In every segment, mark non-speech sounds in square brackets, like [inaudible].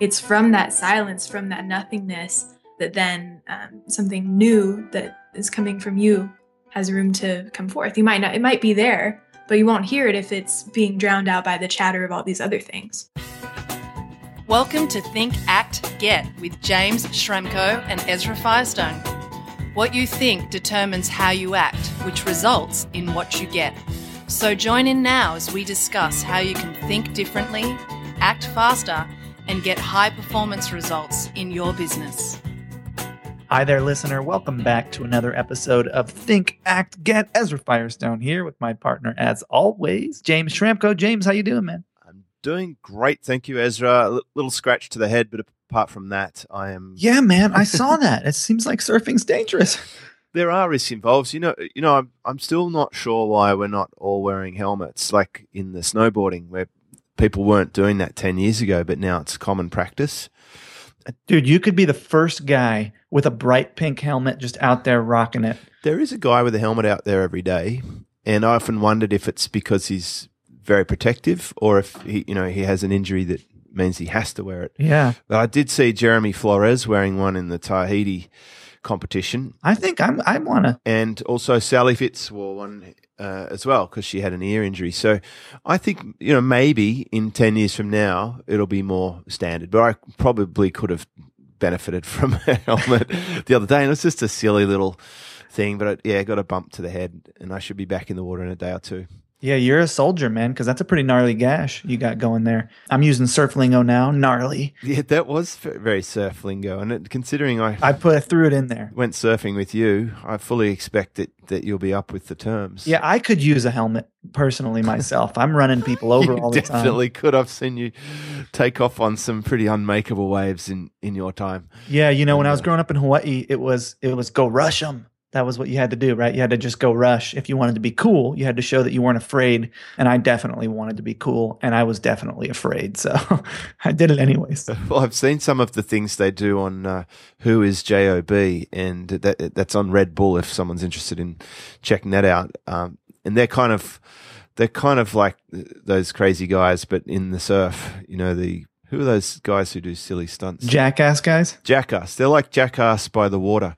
it's from that silence, from that nothingness, that then um, something new that is coming from you has room to come forth. You might not, it might be there, but you won't hear it if it's being drowned out by the chatter of all these other things. Welcome to Think, Act, Get with James Schramko and Ezra Firestone. What you think determines how you act, which results in what you get. So join in now as we discuss how you can think differently, act faster, and get high performance results in your business. Hi there, listener. Welcome back to another episode of Think, Act, Get. Ezra Firestone here with my partner, as always, James Schramko. James, how you doing, man? I'm doing great, thank you, Ezra. A little scratch to the head, but apart from that, I am. Yeah, man, I saw that. It seems like surfing's dangerous. [laughs] There are risks involved. You know, you know, I'm I'm still not sure why we're not all wearing helmets, like in the snowboarding, where people weren't doing that ten years ago, but now it's common practice. Dude, you could be the first guy with a bright pink helmet just out there rocking it. There is a guy with a helmet out there every day, and I often wondered if it's because he's very protective, or if he, you know, he has an injury that means he has to wear it. Yeah. But I did see Jeremy Flores wearing one in the Tahiti competition. I think I'm. I want to. And also Sally Fitz wore one uh, as well because she had an ear injury. So I think you know maybe in ten years from now it'll be more standard. But I probably could have benefited [laughs] from a helmet the other day, and it's just a silly little thing. But it, yeah, I got a bump to the head, and I should be back in the water in a day or two. Yeah, you're a soldier, man, because that's a pretty gnarly gash you got going there. I'm using surf lingo now, gnarly. Yeah, that was very surf lingo, and it, considering I I put threw it in there. went surfing with you, I fully expect that that you'll be up with the terms. Yeah, I could use a helmet personally myself. I'm running people [laughs] over all the time. definitely could. I've seen you take off on some pretty unmakeable waves in in your time. Yeah, you know, when I was uh, growing up in Hawaii, it was it was go rush them. That was what you had to do, right? You had to just go rush. If you wanted to be cool, you had to show that you weren't afraid. And I definitely wanted to be cool, and I was definitely afraid. So [laughs] I did it anyways. [laughs] Well, I've seen some of the things they do on uh, Who is Job, and that that's on Red Bull. If someone's interested in checking that out, um, and they're kind of they're kind of like those crazy guys, but in the surf. You know the who are those guys who do silly stunts? Jackass guys. Jackass. They're like Jackass by the water.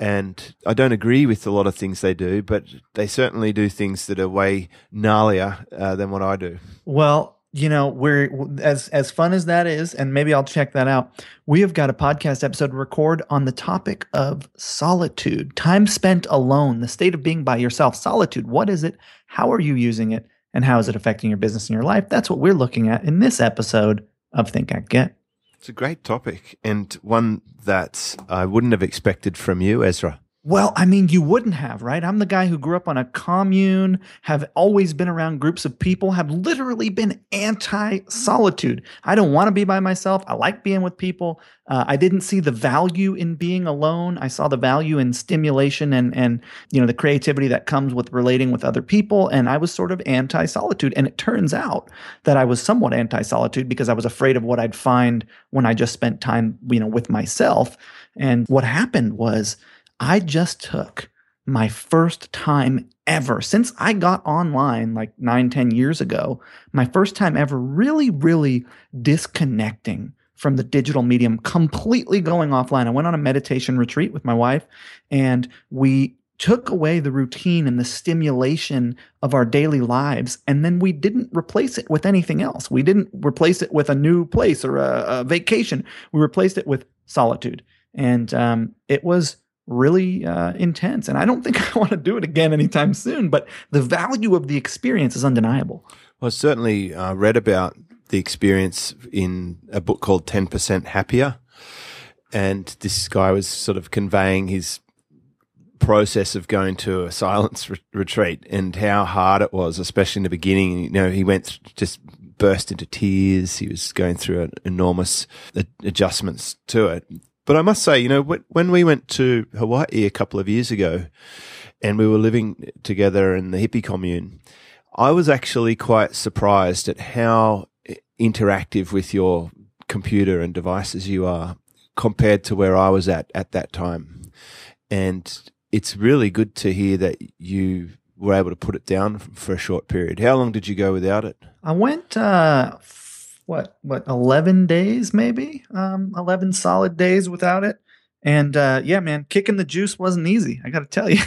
And I don't agree with a lot of things they do, but they certainly do things that are way gnarlier uh, than what I do. Well, you know, we're as as fun as that is, and maybe I'll check that out. We have got a podcast episode record on the topic of solitude, time spent alone, the state of being by yourself. Solitude, what is it? How are you using it? And how is it affecting your business and your life? That's what we're looking at in this episode of Think Act Get. It's a great topic and one that I wouldn't have expected from you, Ezra. Well, I mean, you wouldn't have, right? I'm the guy who grew up on a commune, have always been around groups of people, have literally been anti solitude. I don't want to be by myself. I like being with people. Uh, I didn't see the value in being alone. I saw the value in stimulation and and you know the creativity that comes with relating with other people. And I was sort of anti solitude. And it turns out that I was somewhat anti solitude because I was afraid of what I'd find when I just spent time, you know, with myself. And what happened was I just took my first time ever since I got online like nine, 10 years ago, my first time ever really, really disconnecting from the digital medium, completely going offline. I went on a meditation retreat with my wife and we took away the routine and the stimulation of our daily lives and then we didn't replace it with anything else. We didn't replace it with a new place or a, a vacation. We replaced it with solitude. And um, it was really uh, intense and i don't think [laughs] i want to do it again anytime soon but the value of the experience is undeniable Well, I certainly uh, read about the experience in a book called 10% Happier. And this guy was sort of conveying his process of going to a silence re- retreat and how hard it was, especially in the beginning. You know, he went just burst into tears. He was going through an enormous a- adjustments to it. But I must say, you know, when, we went to Hawaii a couple of years ago and we were living together in the hippie commune, I was actually quite surprised at how interactive with your computer and devices you are compared to where I was at at that time. And it's really good to hear that you were able to put it down for a short period. How long did you go without it? I went uh, what what 11 days maybe? Um 11 solid days without it? And uh yeah man kicking the juice wasn't easy i gotta tell [laughs] you.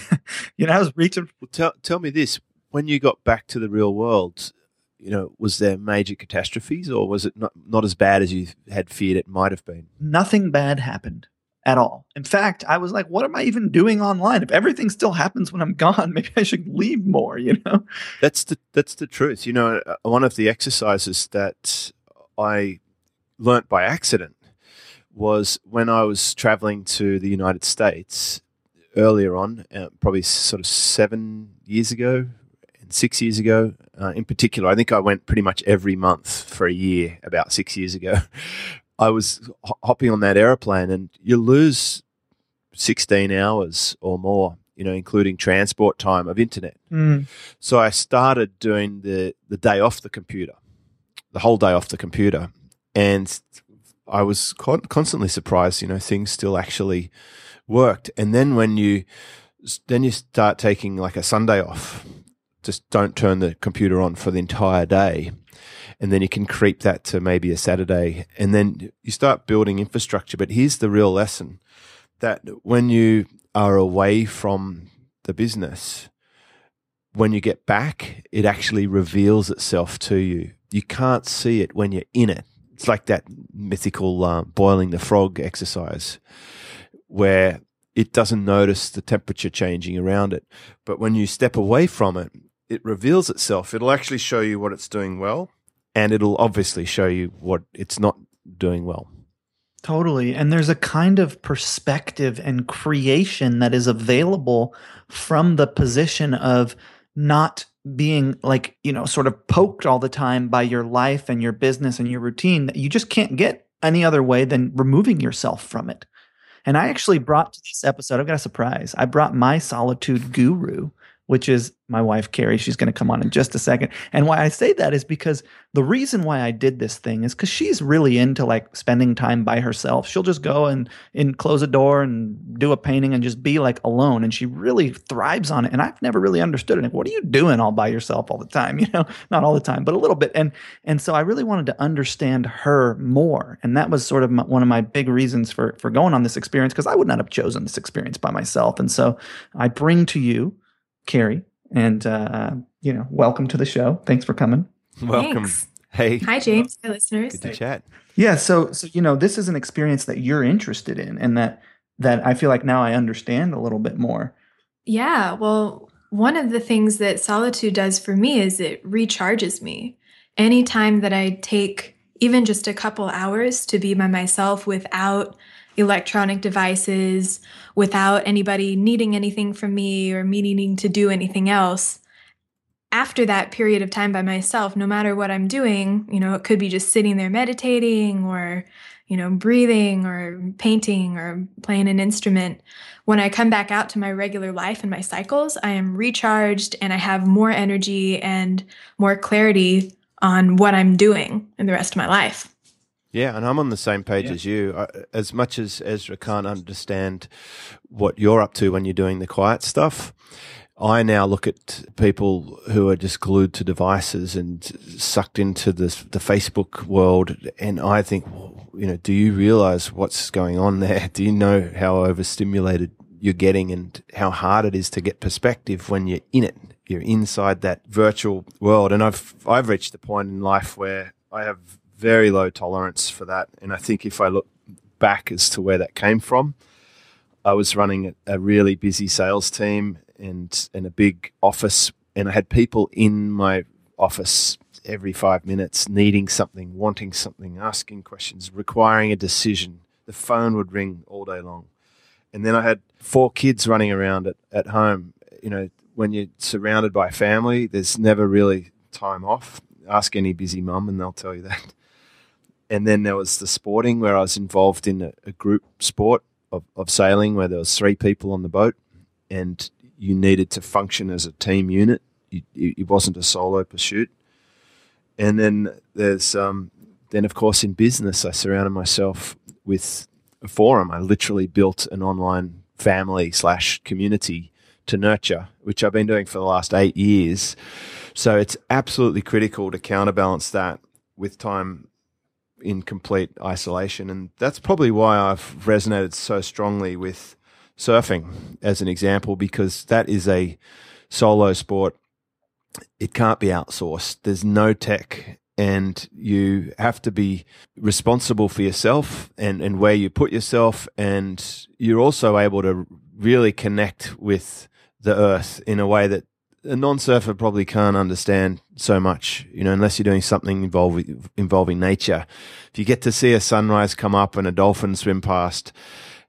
You know i was reaching Well, tell tell me this: when you got back to the real world, you know, was there major catastrophes, or was it not not as bad as you had feared it might have been? nothing bad happened at all. In fact i was like what am i even doing online? If everything still happens when i'm [laughs] gone maybe i should leave more you know? That's the that's the truth. You know, uh, one of the exercises that I learnt by accident was when I was traveling to the United States earlier on, uh, probably sort of seven years ago and six years ago. Uh, in particular, I think I went pretty much every month for a year about six years ago. [laughs] I was ho- hopping on that aeroplane, and you lose sixteen hours or more. You know, including transport time of internet. So I started doing the the day off the computer, the whole day off the computer, and I was con- constantly surprised. You know, things still actually worked. And then when you then you start taking like a Sunday off, just don't turn the computer on for the entire day. And then you can creep that to maybe a Saturday. And then you start building infrastructure. But here's the real lesson that when you are away from the business, when you get back, it actually reveals itself to you. You can't see it when you're in it. It's like that mythical uh, boiling the frog exercise where it doesn't notice the temperature changing around it. But when you step away from it, it reveals itself. It'll actually show you what it's doing well, and it'll obviously show you what it's not doing well. Totally. And there's a kind of perspective and creation that is available from the position of not being like, you know, sort of poked all the time by your life and your business and your routine that you just can't get any other way than removing yourself from it. And I actually brought to this episode, I've got a surprise. I brought my solitude guru, which is my wife, Carrie. She's going to come on in just a second. And why I say that is because the reason why I did this thing is because she's really into like spending time by herself. She'll just go and, and close a door and do a painting and just be like alone. And she really thrives on it. And I've never really understood it. Like, what are you doing all by yourself all the time? [laughs] You know, not all the time, but a little bit. And and so I really wanted to understand her more. And that was sort of my, one of my big reasons for for going on this experience because I would not have chosen this experience by myself. And so I bring to you, Carrie, and uh, you know, welcome to the show. Thanks for coming. Welcome. Thanks. Hey. Hi, James. Hi, listeners. Good to chat. Yeah, so so you know, this is an experience that you're interested in, and that that I feel like now I understand a little bit more. Yeah, well, one of the things that solitude does for me is it recharges me. Anytime that I take even just a couple hours to be by myself without electronic devices, without anybody needing anything from me or me needing to do anything else, after that period of time by myself, no matter what I'm doing, you know, it could be just sitting there meditating or, you know, breathing or painting or playing an instrument. When I come back out to my regular life and my cycles, I am recharged and I have more energy and more clarity on what I'm doing in the rest of my life. Yeah, and I'm on the same page Yeah. as you. I, as much as Ezra can't understand what you're up to when you're doing the quiet stuff, I now look at people who are just glued to devices and sucked into this, the Facebook world, and I think, well, you know, do you realize what's going on there? [laughs] Do you know how overstimulated you're getting and how hard it is to get perspective when you're in it? You're inside that virtual world, and I've I've reached a point in life where I have very low tolerance for that, and I think if I look back as to where that came from, I was running a- really busy sales team and and a big office, and I had people in my office every five minutes needing something, wanting something, asking questions, requiring a decision. The phone would ring all day long, and then I had four kids running around at, at home. You know, when you're surrounded by family, there's never really time off. Ask any busy mum, and they'll tell you that and then there was the sporting where I was involved in a, a group sport of, of sailing where there was three people on the boat and you needed to function as a team unit. You, you, it wasn't a solo pursuit. And then there's um, then of course in business I surrounded myself with a forum. I literally built an online family slash community to nurture, which I've been doing for the last eight years. So it's absolutely critical to counterbalance that with time in complete isolation. And that's probably why I've resonated so strongly with surfing as an example, because that is a solo sport. It can't be outsourced. There's no tech and you have to be responsible for yourself and, and where you put yourself. And you're also able to really connect with the earth in a way that a non-surfer probably can't understand so much, you know, unless you're doing something involving involving nature. If you get to see a sunrise come up and a dolphin swim past,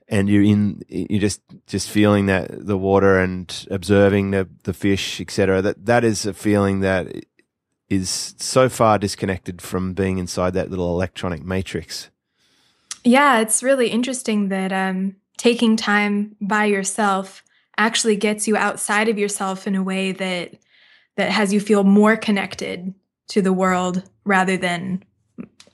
and you're in, you're just just feeling that the water and observing the the fish, etc. That that is a feeling that is so far disconnected from being inside that little electronic matrix. Yeah, it's really interesting that um, taking time by yourself actually gets you outside of yourself in a way that that has you feel more connected to the world rather than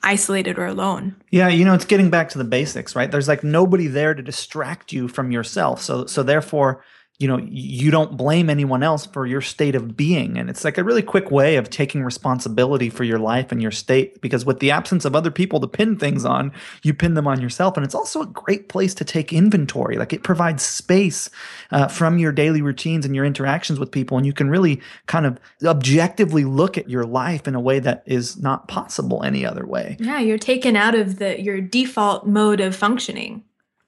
isolated or alone. Yeah, you know, it's getting back to the basics, right? There's like nobody there to distract you from yourself. So so therefore, you know you don't blame anyone else for your state of being. And it's like a really quick way of taking responsibility for your life and your state because with the absence of other people to pin things on you pin them on yourself. And it's also a great place to take inventory. Like it provides space uh, from your daily routines and your interactions with people. And you can really kind of objectively look at your life in a way that is not possible any other way. Yeah you're taken out of the your default mode of functioning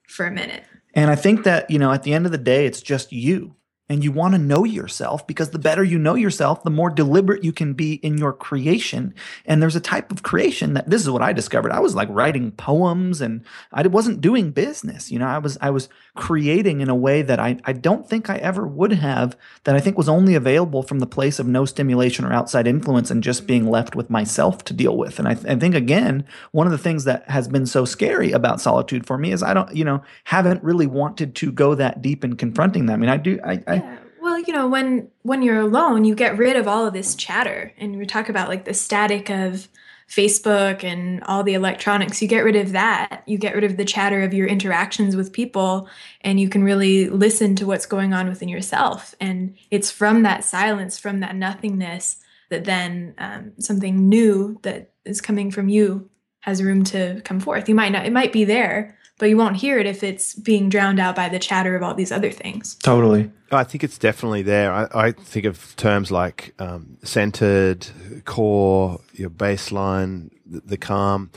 for a minute and I think that, you know, at the end of the day, it's just you and you want to know yourself because the better you know yourself, the more deliberate you can be in your creation. And there's a type of creation that this is what I discovered. I was like writing poems and I wasn't doing business. You know, I was I was creating in a way that I, I don't think I ever would have, that I think was only available from the place of no stimulation or outside influence and just being left with myself to deal with. And I, th- I think again, one of the things that has been so scary about solitude for me is I don't, you know, haven't really wanted to go that deep in confronting them. I mean, I do I, I. Well, you know, when when you're alone, you get rid of all of this chatter, and we talk about like the static of Facebook and all the electronics. You get rid of that. You get rid of the chatter of your interactions with people, and you can really listen to what's going on within yourself. And it's from that silence, from that nothingness, that then um, something new that is coming from you has room to come forth. You might not. It might be there, but you won't hear it if it's being drowned out by the chatter of all these other things. Totally. I think it's definitely there. I, I think of terms like um, centered, core, your baseline, the, the calm.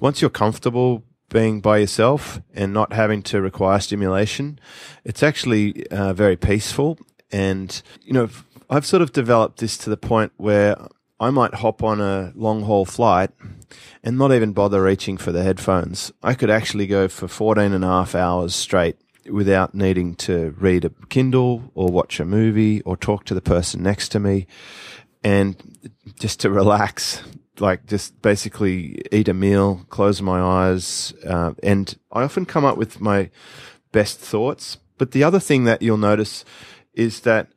Once you're comfortable being by yourself and not having to require stimulation, it's actually uh, very peaceful. And, you know, I've sort of developed this to the point where I might hop on a long haul flight and not even bother reaching for the headphones. I could actually go for 14 and a half hours straight without needing to read a Kindle or watch a movie or talk to the person next to me and just to relax, like just basically eat a meal, close my eyes. Uh, and I often come up with my best thoughts. But the other thing that you'll notice is that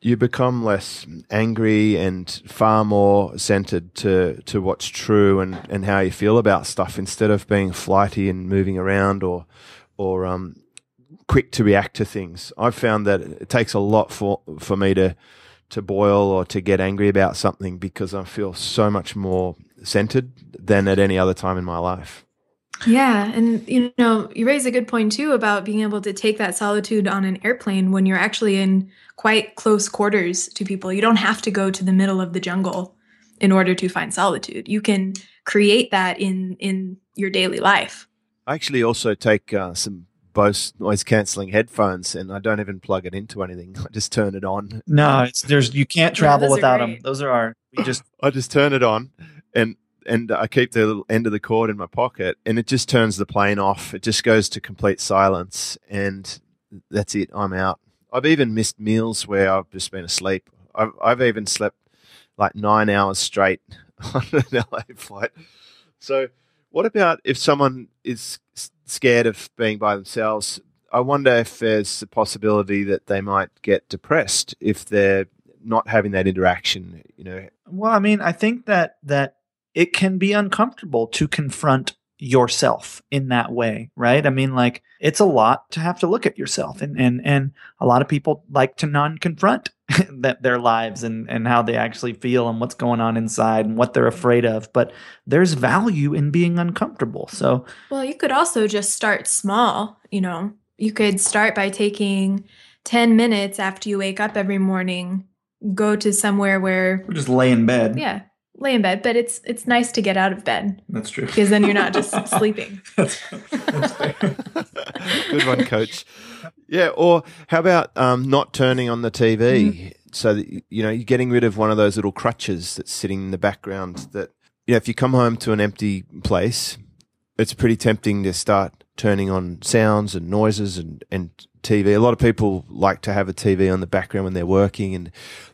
you become less angry and far more centered to, to what's true and, and how you feel about stuff instead of being flighty and moving around or, or, um, quick to react to things. I've found that it takes a lot for, for me to, to boil or to get angry about something because I feel so much more centered than at any other time in my life. Yeah. And, you know, you raise a good point too about being able to take that solitude on an airplane when you're actually in quite close quarters to people. You don't have to go to the middle of the jungle in order to find solitude. You can create that in in your daily life. I actually also take uh, some Bose noise cancelling headphones, and I don't even plug it into anything. [laughs] I just turn it on. No, it's there's you can't travel yeah, without them. Those are our. We just [laughs] I just turn it on, and and I keep the end of the cord in my pocket, and it just turns the plane off. It just goes to complete silence, and that's it. I'm out. I've even missed meals where I've just been asleep. I've I've even slept like nine hours straight [laughs] on an LA flight. So, what about if someone is scared of being by themselves? I wonder if there's a possibility that they might get depressed if they're not having that interaction. You know. Well, I mean, I think that that it can be uncomfortable to confront yourself in that way, right? I mean, like it's a lot to have to look at yourself, and and and a lot of people like to non-confront. [laughs] that their lives and and how they actually feel and what's going on inside and what they're afraid of but there's value in being uncomfortable so Well, you could also just start small. You know, you could start by taking 10 minutes after you wake up every morning, go to somewhere where, we just lay in bed yeah, lay in bed. But it's it's nice to get out of bed that's true because then you're not just [laughs] sleeping. that's, that's. [laughs] Good one, coach. Yeah, or how about um, not turning on the TV so that you know you're getting rid of one of those little crutches that's sitting in the background. That you know, if you come home to an empty place, it's pretty tempting to start turning on sounds and noises and and TV. A lot of people like to have a TV on the background when they're working, and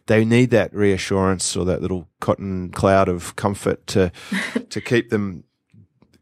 they need that reassurance or that little cotton cloud of comfort to [laughs] to keep them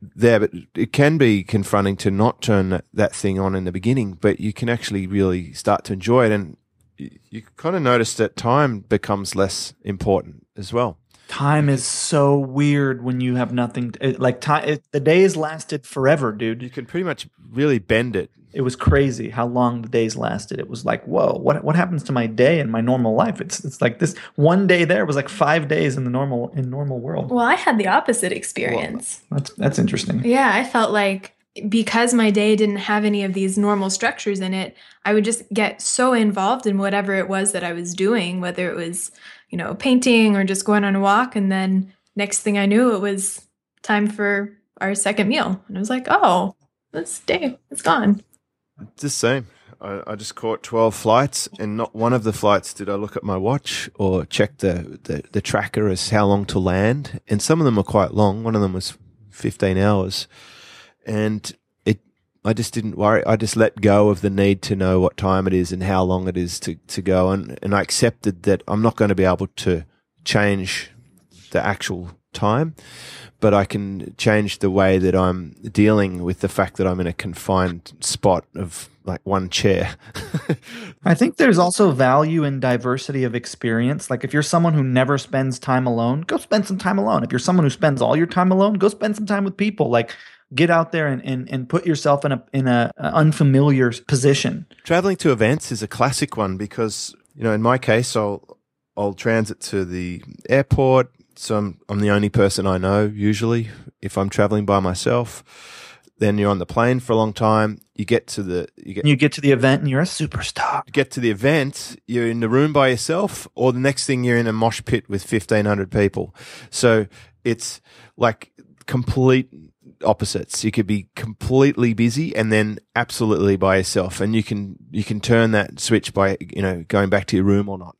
there, but it can be confronting to not turn that, that thing on in the beginning, but you can actually really start to enjoy it. And you, you kind of notice that time becomes less important as well. time is so weird when you have nothing to, like time it, the days lasted forever dude You can pretty much really bend it. It was crazy how long the days lasted. It was like, whoa, what what happens to my day in my normal life? It's it's like this one day there was like five days in the normal in normal world. Well, I had the opposite experience. That's that's interesting. Yeah, I felt like because my day didn't have any of these normal structures in it, I would just get so involved in whatever it was that I was doing, whether it was, you know, painting or just going on a walk. And then next thing I knew, it was time for our second meal. And I was like, oh, this day is gone. It's the same. I, I just caught 12 flights, and not one of the flights did I look at my watch or check the, the, the tracker as how long to land. And some of them were quite long. One of them was 15 hours. And it, I just didn't worry. I just let go of the need to know what time it is and how long it is to, to go. And, and I accepted that I'm not going to be able to change the actual time, but I can change the way that I'm dealing with the fact that I'm in a confined spot of like one chair. [laughs] I think there's also value in diversity of experience. Like if you're someone who never spends time alone, go spend some time alone. If you're someone who spends all your time alone, go spend some time with people. Like get out there and, and, and put yourself in a in a, a unfamiliar position. Traveling to events is a classic one because, you know, in my case, I'll, I'll transit to the airport. So I'm, I'm the only person I know usually if I'm traveling by myself. Then you're on the plane for a long time. You get to the, you get, you get to the event and you're a superstar. you get to the event, you're in the room by yourself, or the next thing you're in a mosh pit with 1500 people. So it's like complete opposites. You could be completely busy and then absolutely by yourself. And you can, you can turn that switch by, you know, going back to your room or not.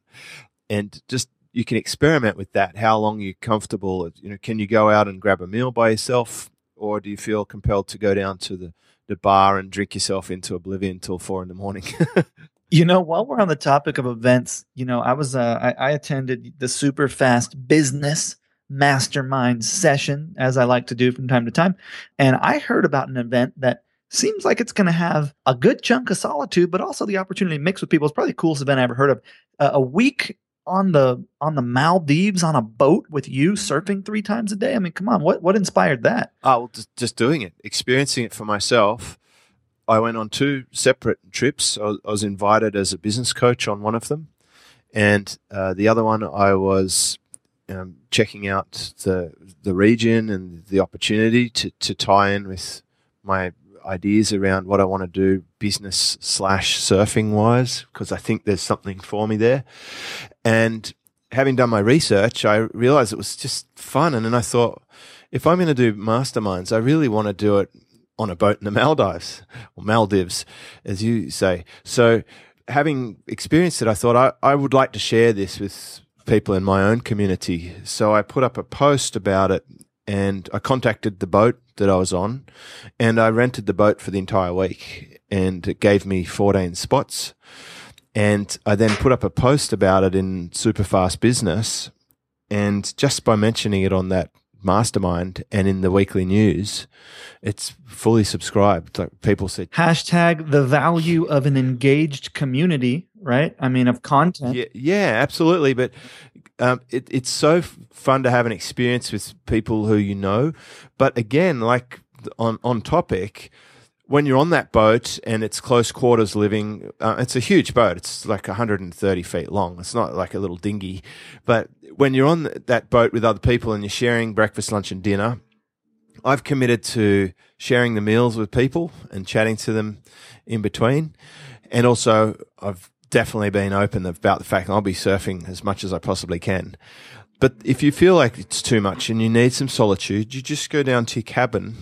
And just, you can experiment with that. How long you're comfortable. You know, can you go out and grab a meal by yourself? Or do you feel compelled to go down to the, the bar and drink yourself into oblivion till four in the morning? [laughs] You know, while we're on the topic of events, you know, I was uh, I, I attended the super fast business mastermind session, as I like to do from time to time, and I heard about an event that seems like it's going to have a good chunk of solitude, but also the opportunity to mix with people. It's probably the coolest event I ever heard of. Uh, a week on the on the Maldives on a boat with you surfing three times a day. I mean, come on, what what inspired that? Oh, well, just, just doing it, experiencing it for myself. I went on two separate trips. I was, I was invited as a business coach on one of them, and uh, the other one I was um, checking out the the region and the opportunity to to tie in with my ideas around what I want to do business slash surfing wise because I think there's something for me there, and having done my research, I realized it was just fun, and then I thought if I'm going to do masterminds, I really want to do it on a boat in the Maldives or Maldives, as you say. So, having experienced it, I thought I, I would like to share this with people in my own community. So, I put up a post about it and I contacted the boat that I was on and I rented the boat for the entire week and it gave me 14 spots. And I then put up a post about it in Superfast Business. And just by mentioning it on that mastermind and in the weekly news, it's fully subscribed. Like people said, Hashtag the value of an engaged community, right? I mean, of content. yeah, yeah, absolutely. But um, it, it's so f- fun to have an experience with people who you know. But again, like on on topic, when you're on that boat and it's close quarters living, uh, it's a huge boat. It's like 130 feet long. It's not like a little dinghy. But when you're on that boat with other people and you're sharing breakfast, lunch, and dinner, I've committed to sharing the meals with people and chatting to them in between. And also, I've definitely been open about the fact I'll be surfing as much as I possibly can. But if you feel like it's too much and you need some solitude, you just go down to your cabin,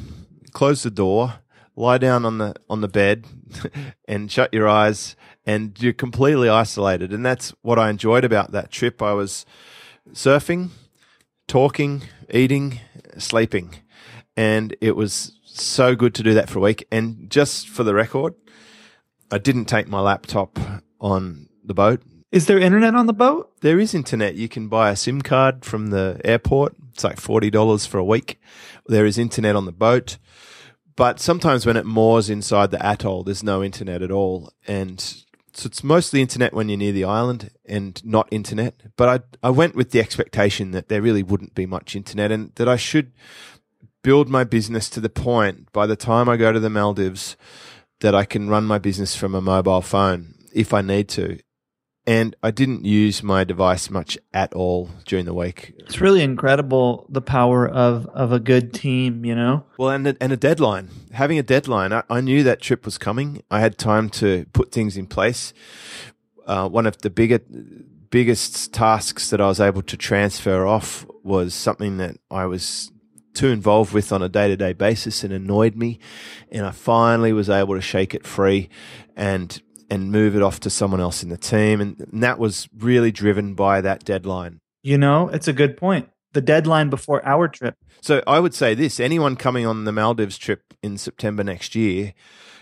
close the door, lie down on the on the bed, [laughs] and shut your eyes, and you're completely isolated. And that's what I enjoyed about that trip. I was surfing, talking, eating, sleeping, and it was so good to do that for a week. And just for the record, I didn't take my laptop on the boat. Is there internet on the boat? There is internet. You can buy a SIM card from the airport. It's like $40 for a week. There is internet on the boat. But sometimes when it moors inside the atoll, there's no internet at all. And so it's mostly internet when you're near the island and not internet. But I, I went with the expectation that there really wouldn't be much internet and that I should build my business to the point by the time I go to the Maldives that I can run my business from a mobile phone if I need to. And I didn't use my device much at all during the week. It's really incredible the power of, of a good team, you know? Well, and a, and a deadline. Having a deadline, I, I knew that trip was coming. I had time to put things in place. Uh, one of the bigger, biggest tasks that I was able to transfer off was something that I was too involved with on a day to day basis and annoyed me. And I finally was able to shake it free and and move it off to someone else in the team. And, and that was really driven by that deadline. You know, it's a good point. The deadline before our trip. So I would say this anyone coming on the Maldives trip in September next year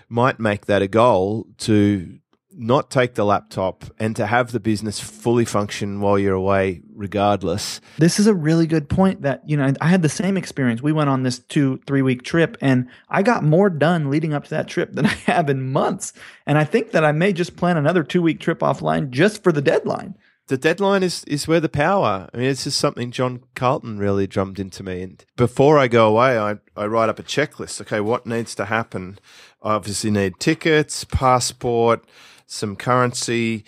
might make that a goal to not take the laptop and to have the business fully function while you're away regardless this is a really good point that you know i had the same experience we went on this two three week trip and i got more done leading up to that trip than [laughs] i have in months and i think that i may just plan another two week trip offline just for the deadline the deadline is, is where the power. I mean, it's just something John Carlton really drummed into me. And before I go away, I, I write up a checklist. Okay, what needs to happen? I obviously need tickets, passport, some currency,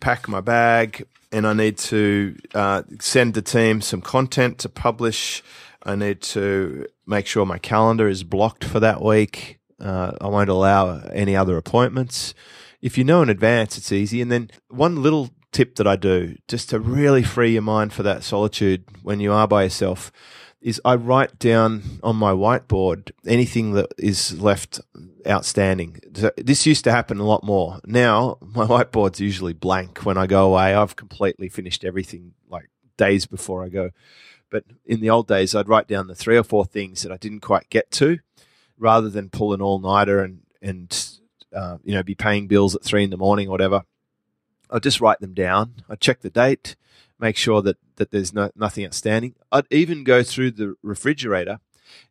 pack my bag, and I need to uh, send the team some content to publish. I need to make sure my calendar is blocked for that week. Uh, I won't allow any other appointments. If you know in advance, it's easy. And then one little tip that I do just to really free your mind for that solitude when you are by yourself is I write down on my whiteboard anything that is left outstanding. This used to happen a lot more. Now [laughs] my whiteboard's usually blank when I go away. I've completely finished everything like days before I go. But in the old days, I'd write down the three or four things that I didn't quite get to, rather than pull an all nighter and and uh, you know be paying bills at three in the morning or whatever. I'd just write them down. I'd check the date make sure that that there's no, nothing outstanding. I'd even go through the refrigerator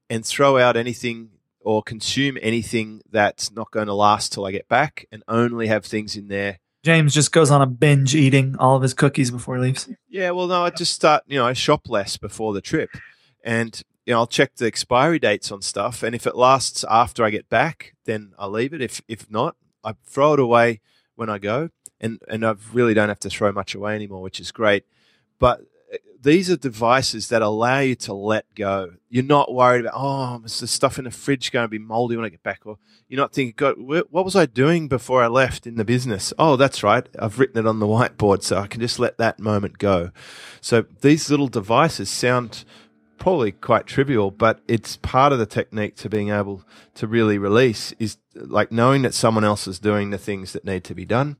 and throw out anything or consume anything that's not going to last till I get back, and only have things in there. James just goes on a binge eating all of his cookies before he leaves. Yeah, well, no, I just start. You know, I shop less before the trip, and you know, I'll check the expiry dates on stuff, and if it lasts after I get back, then I leave it. If if not, I throw it away when I go, and and I really don't have to throw much away anymore, which is great. But uh, these are devices that allow you to let go. You're not worried about, oh, is the stuff in the fridge going to be moldy when I get back? Or you're not thinking, God, what was I doing before I left in the business? Oh, that's right. I've written it on the whiteboard, so I can just let that moment go. So these little devices sound probably quite trivial, but it's part of the technique to being able to really release is like knowing that someone else is doing the things that need to be done,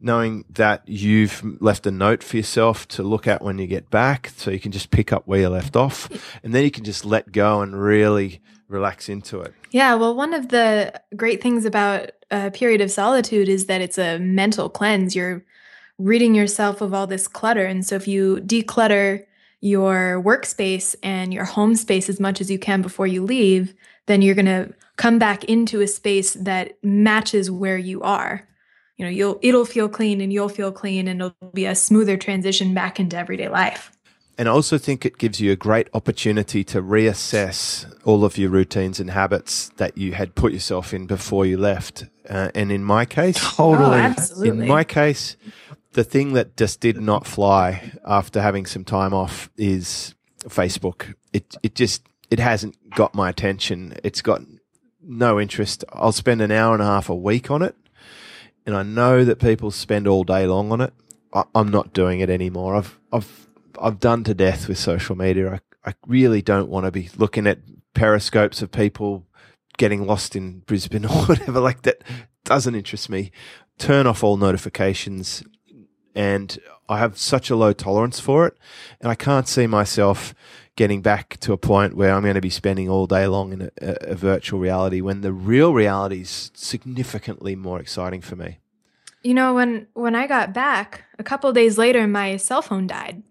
knowing that you've left a note for yourself to look at when you get back so you can just pick up where you left off and then you can just let go and really relax into it. Yeah, well, one of the great things about a period of solitude is that it's a mental cleanse. You're ridding yourself of all this clutter. And so if you declutter your workspace and your home space as much as you can before you leave, then you're going to come back into a space that matches where you are. You know, you'll it'll feel clean and you'll feel clean and it'll be a smoother transition back into everyday life. and I also think it gives you a great opportunity to reassess all of your routines and habits that you had put yourself in before you left. Uh, and in my case, [laughs] Totally. Oh, absolutely. in my case, the thing that just did not fly after having some time off is Facebook. It it just it hasn't got my attention. It's got no interest. I'll spend an hour and a half a week on it, and I know that people spend all day long on it. I, I'm not doing it anymore. I've I've I've done to death with social media. I I really don't want to be looking at periscopes of people getting lost in Brisbane [laughs] or whatever like that. Doesn't interest me. Turn off all notifications and I have such a low tolerance for it, and I can't see myself getting back to a point where I'm going to be spending all day long in a, a, virtual reality when the real reality is significantly more exciting for me. You know, when when I got back, a couple days later, my cell phone died,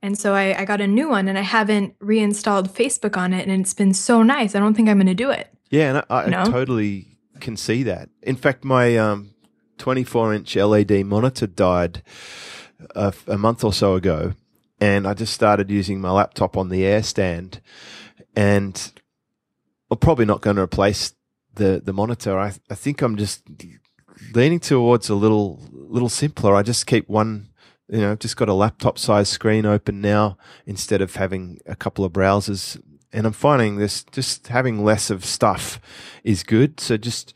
and so I, I got a new one, and I haven't reinstalled Facebook on it, and it's been so nice. I don't think I'm going to do it. Yeah, and I, I No? totally can see that. In fact, my um, 24 inch LED monitor died a, a month or so ago, and I just started using my laptop on the air stand, and I'm probably not going to replace the the monitor. I I think I'm just leaning towards a little little simpler. I just keep one. You know, just got a laptop size screen open now instead of having a couple of browsers and I'm finding this just having less of stuff is good. So just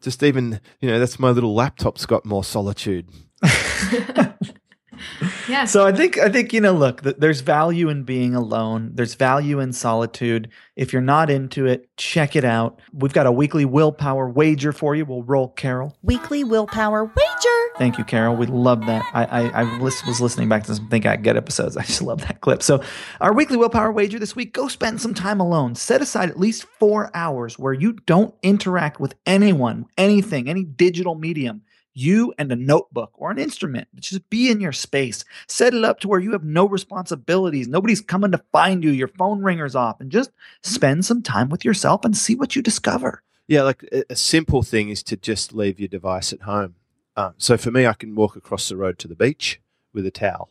just even you know that's my little laptop's got more solitude. [laughs] [laughs] [laughs] Yeah. So I think I think you know, look, there's value in being alone. There's value in solitude. If you're not into it, check it out. We've got a weekly willpower wager for you. We'll roll Carol. Weekly willpower wager. Thank you, Carol. We love that. I I, I was listening back to some Think I Get episodes. [laughs] I just love that clip. So, our weekly willpower wager this week: go spend some time alone. Set aside at least four hours where you don't interact with anyone, anything, any digital medium. You and a notebook or an instrument. Just be in your space. Set it up to where you have no responsibilities. Nobody's coming to find you. Your phone ringer's off, and just spend some time with yourself and see what you discover. Yeah, like a, simple thing is to just leave your device at home. Um, so for me, I can walk across the road to the beach with a towel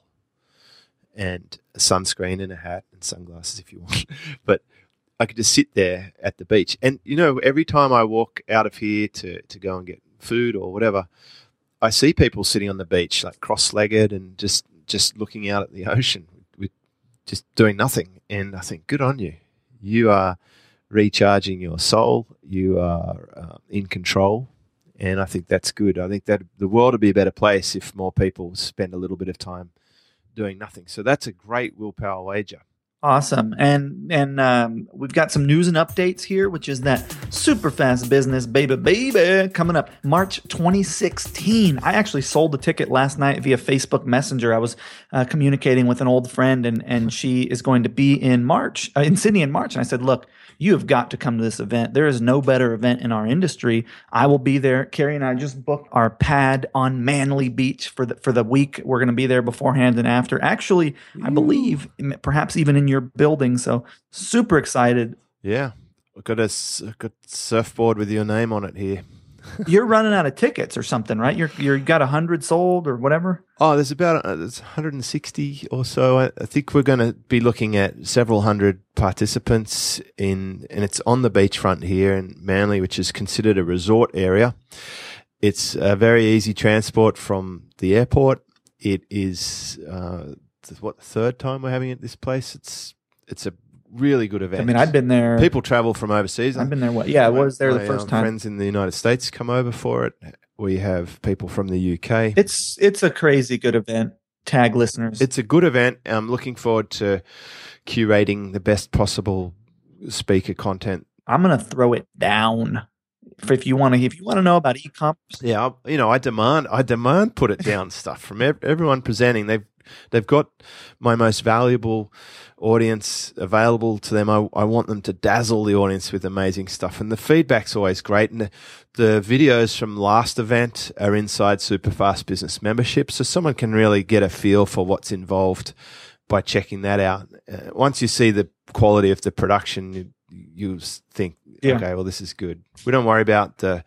and a sunscreen and a hat and sunglasses if you want. [laughs] but I could just sit there at the beach. And you know, every time I walk out of here to, to go and get food or whatever, I see people sitting on the beach like cross-legged and just just looking out at the ocean with just doing nothing. And I think, good on you. You are recharging your soul. You are uh, in control. And I think that's good. I think that the world would be a better place if more people spend a little bit of time doing nothing. So that's a great willpower wager. Awesome, and and um, we've got some news and updates here, which is that super fast business, baby, baby, coming up March 2016. I actually sold the ticket last night via Facebook Messenger. I was uh, communicating with an old friend, and and she is going to be in March uh, in Sydney in March, and I said, look. You have got to come to this event. There is no better event in our industry. I will be there. Carrie and I just booked our pad on Manly Beach for the for the week. We're going to be there beforehand and after. Actually, I believe perhaps even in your building. So super excited. Yeah. I've got a, got surfboard with your name on it here. [laughs] You're running out of tickets or something, right? You're you're got a hundred sold or whatever. Oh, there's about uh, there's 160 or so. I, I think we're going to be looking at several hundred participants in, and it's on the beachfront here in Manly, which is considered a resort area. It's a very easy transport from the airport. It is uh, th- what the third time we're having it at this place. It's it's a really good event. I mean, I've been there. people travel from overseas. I've been there. What? Yeah, I was there the first um, time. Friends in the United States come over for it. We have people from the UK. It's it's a crazy good event. Tag listeners. It's a good event. I'm looking forward to curating the best possible speaker content. I'm gonna throw it down. If, if you want to, if you want to know about e-commerce, Yeah, I, you know, I demand, I demand put it down [laughs] stuff from ev- everyone presenting. They've they've got my most valuable audience available to them. I, I want them to dazzle the audience with amazing stuff, and the feedback's always great. And the, the videos from last event are inside Superfast Business membership, so someone can really get a feel for what's involved by checking that out. Uh, once you see the quality of the production, you, think, Yeah. okay, well, this is good. We don't worry about the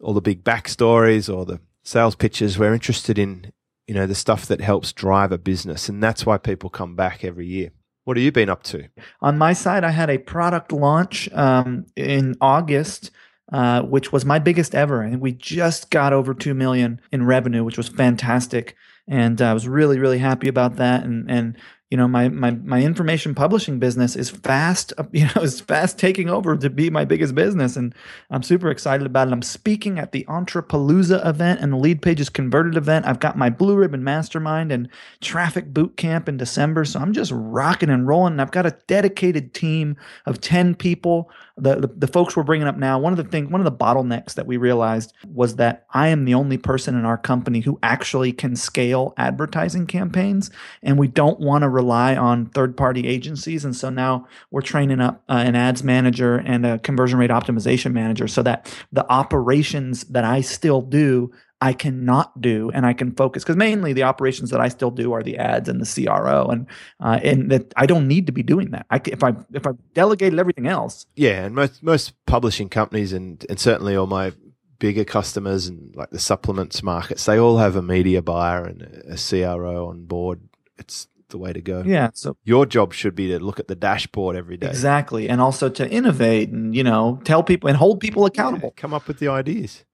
all the big backstories or the sales pitches. We're interested in you know, the stuff that helps drive a business. And that's why people come back every year. What have you been up to? On my side, I had a product launch um, in August. Uh, which was my biggest ever. And we just got over two million in revenue, which was fantastic, and I was really, really happy about that. And and you know my my my information publishing business is fast [laughs] you know is fast taking over to be my biggest business. And i'm super excited about it. I'm speaking at the entrepalooza event and the Leadpages converted event. I've got my blue ribbon mastermind and traffic boot camp in december. So i'm just rocking and rolling. And i've got a dedicated team of 10 people. The, the, the folks we're bringing up now one of the things one of the bottlenecks that we realized was that i am the only person in our company who actually can scale advertising campaigns. And we don't want to rely on third party agencies and so now we're training up uh, an ads manager and a conversion rate optimization manager so that the operations that i still do I cannot do, and I can focus because mainly the operations that I still do are the ads and the CRO, and uh, and that I don't need to be doing that. I, if I if I delegated everything else, yeah, and most most publishing companies and and certainly all my bigger customers and like the supplements markets, they all have a media buyer and a CRO on board. It's the way to go. Yeah. So your job should be to look at the dashboard every day. Exactly, and also to innovate and you know tell people and hold people accountable. Yeah, come up with the ideas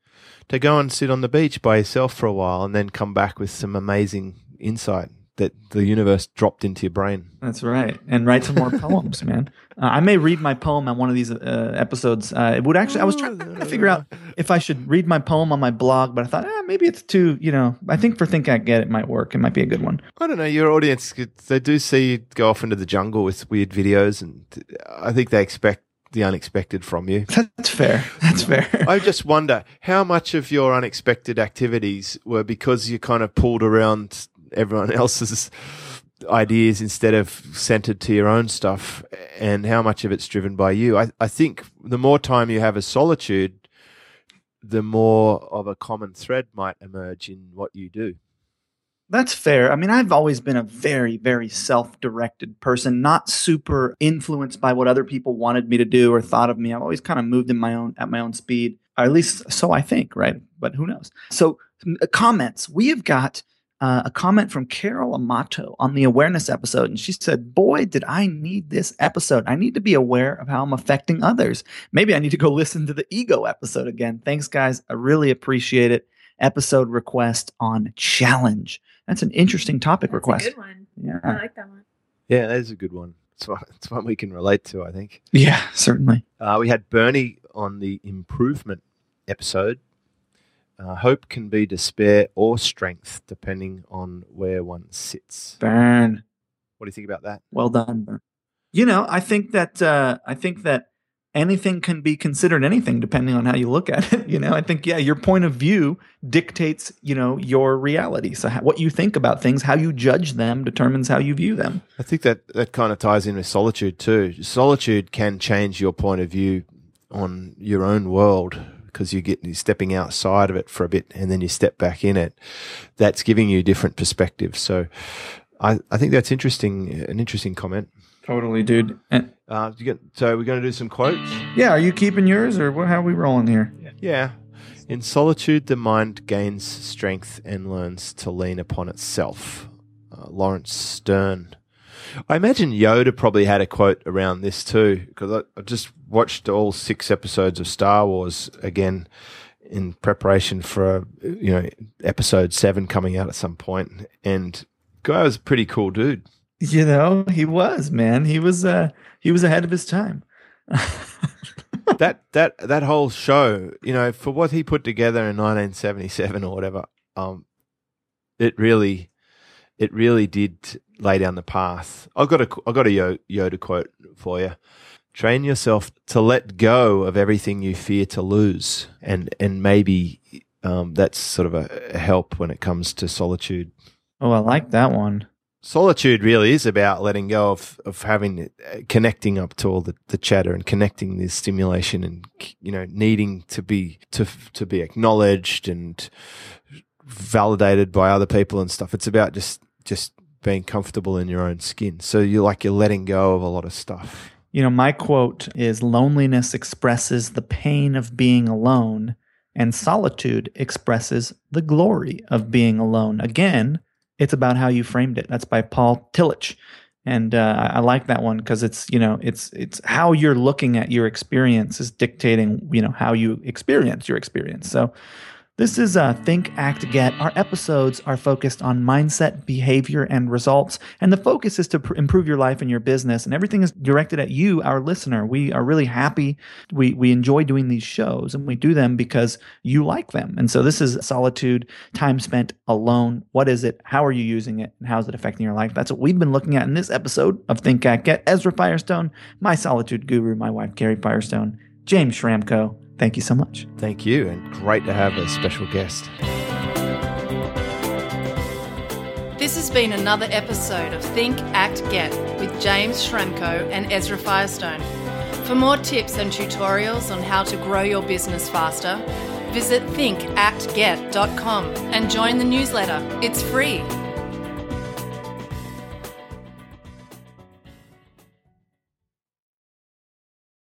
to go and sit on the beach by yourself for a while and then come back with some amazing insight that the universe dropped into your brain. That's right. And write some more poems, man. [laughs] Uh, I may read my poem on one of these uh, episodes. Uh, it would actually, I was trying to [laughs] figure out if I should read my poem on my blog, but I thought, eh, maybe it's too, you know, I think for Think Act Get it might work. It might be a good one. I don't know. Your audience, they do see you go off into the jungle with weird videos, and I think they expect the unexpected from you. [laughs] That's fair. That's fair. I just wonder how much of your unexpected activities were because you kind of pulled around everyone [laughs] else's ideas instead of centered to your own stuff, and how much of it's driven by you. I, I think the more time you have as solitude, the more of a common thread might emerge in what you do. That's fair. I mean, I've always been a very, very self directed person, not super influenced by what other people wanted me to do or thought of me. I've always kind of moved in my own at my own speed, or at least so I think, right? But who knows? So, comments. We have got uh, a comment from Carol Amato on the awareness episode, and she said, "Boy, did I need this episode! I need to be aware of how I'm affecting others. Maybe I need to go [laughs] listen to the ego episode again. Thanks, guys. I really appreciate it." Episode request on challenge. That's an interesting topic That's request. A good one. Yeah. I like that one. Yeah, that is a good one. It's one, [laughs] it's one we can relate to, I think. Yeah, certainly. Uh, we had Bernie on the improvement episode. Uh, hope can be despair or strength, depending on where one sits. Burn. What do you think about that? Well done, Burn. You know, I think that uh, I think that anything can be considered anything depending on how you look at it. [laughs] You know, I think yeah, your point of view dictates you know your reality. So how, what you think about things, how you judge them, determines how you view them. I think that that kind of ties in with solitude too. Solitude can change your point of view on your own world because you get you're stepping outside of it for a bit and then you step back in it. That's giving you different perspectives. So I, I think that's interesting, an interesting comment. Totally, dude. Uh, you get, so we're going to do some quotes. yeah, are you keeping yours or what, how are we rolling here? Yeah. In solitude, the mind gains strength and learns to lean upon itself. Uh, Laurence Sterne. I imagine Yoda probably had a quote around this too, because I, I just watched all six episodes of Star Wars again in preparation for you know episode seven coming out at some point, and guy was a pretty cool dude. You know, he was man. He was uh he was ahead of his time. [laughs] that that that whole show, you know, for what he put together in 1977 or whatever, um, it really, it really did lay down the path. I've got a I've got a Yoda quote for you. Train yourself to let go of everything you fear to lose, and and maybe um, that's sort of a, a help when it comes to solitude. oh, I like that one. Solitude really is about letting go of, of having uh, connecting up to all the, the chatter and connecting this stimulation and you know needing to be to to be acknowledged and validated by other people and stuff. It's about just just being comfortable in your own skin. So you're like you're letting go of a lot of stuff. You know, my quote is loneliness expresses the pain of being alone, and solitude expresses the glory of being alone. Again, It's about how you framed it. That's by Paul Tillich. And uh, I like that one because it's you know it's it's how you're looking at your experience is dictating you know how you experience your experience. So this is uh, Think, Act, Get. Our episodes are focused on mindset, behavior, and results. And the focus is to pr- improve your life and your business. And everything is directed at you, our listener. We are really happy. We, we enjoy doing these shows and we do them because you like them. And so this is solitude, time spent alone. What is it? How are you using it? And how is it affecting your life? That's what we've been looking at in this episode of Think, Act, Get. Ezra Firestone, my solitude guru, my wife, Carrie Firestone, James Schramko. Thank you so much. Thank you, and great to have a special guest. This has been another episode of Think, Act, Get with James Schramko and Ezra Firestone. For more tips and tutorials on how to grow your business faster, visit thinkactget.com and join the newsletter. It's free.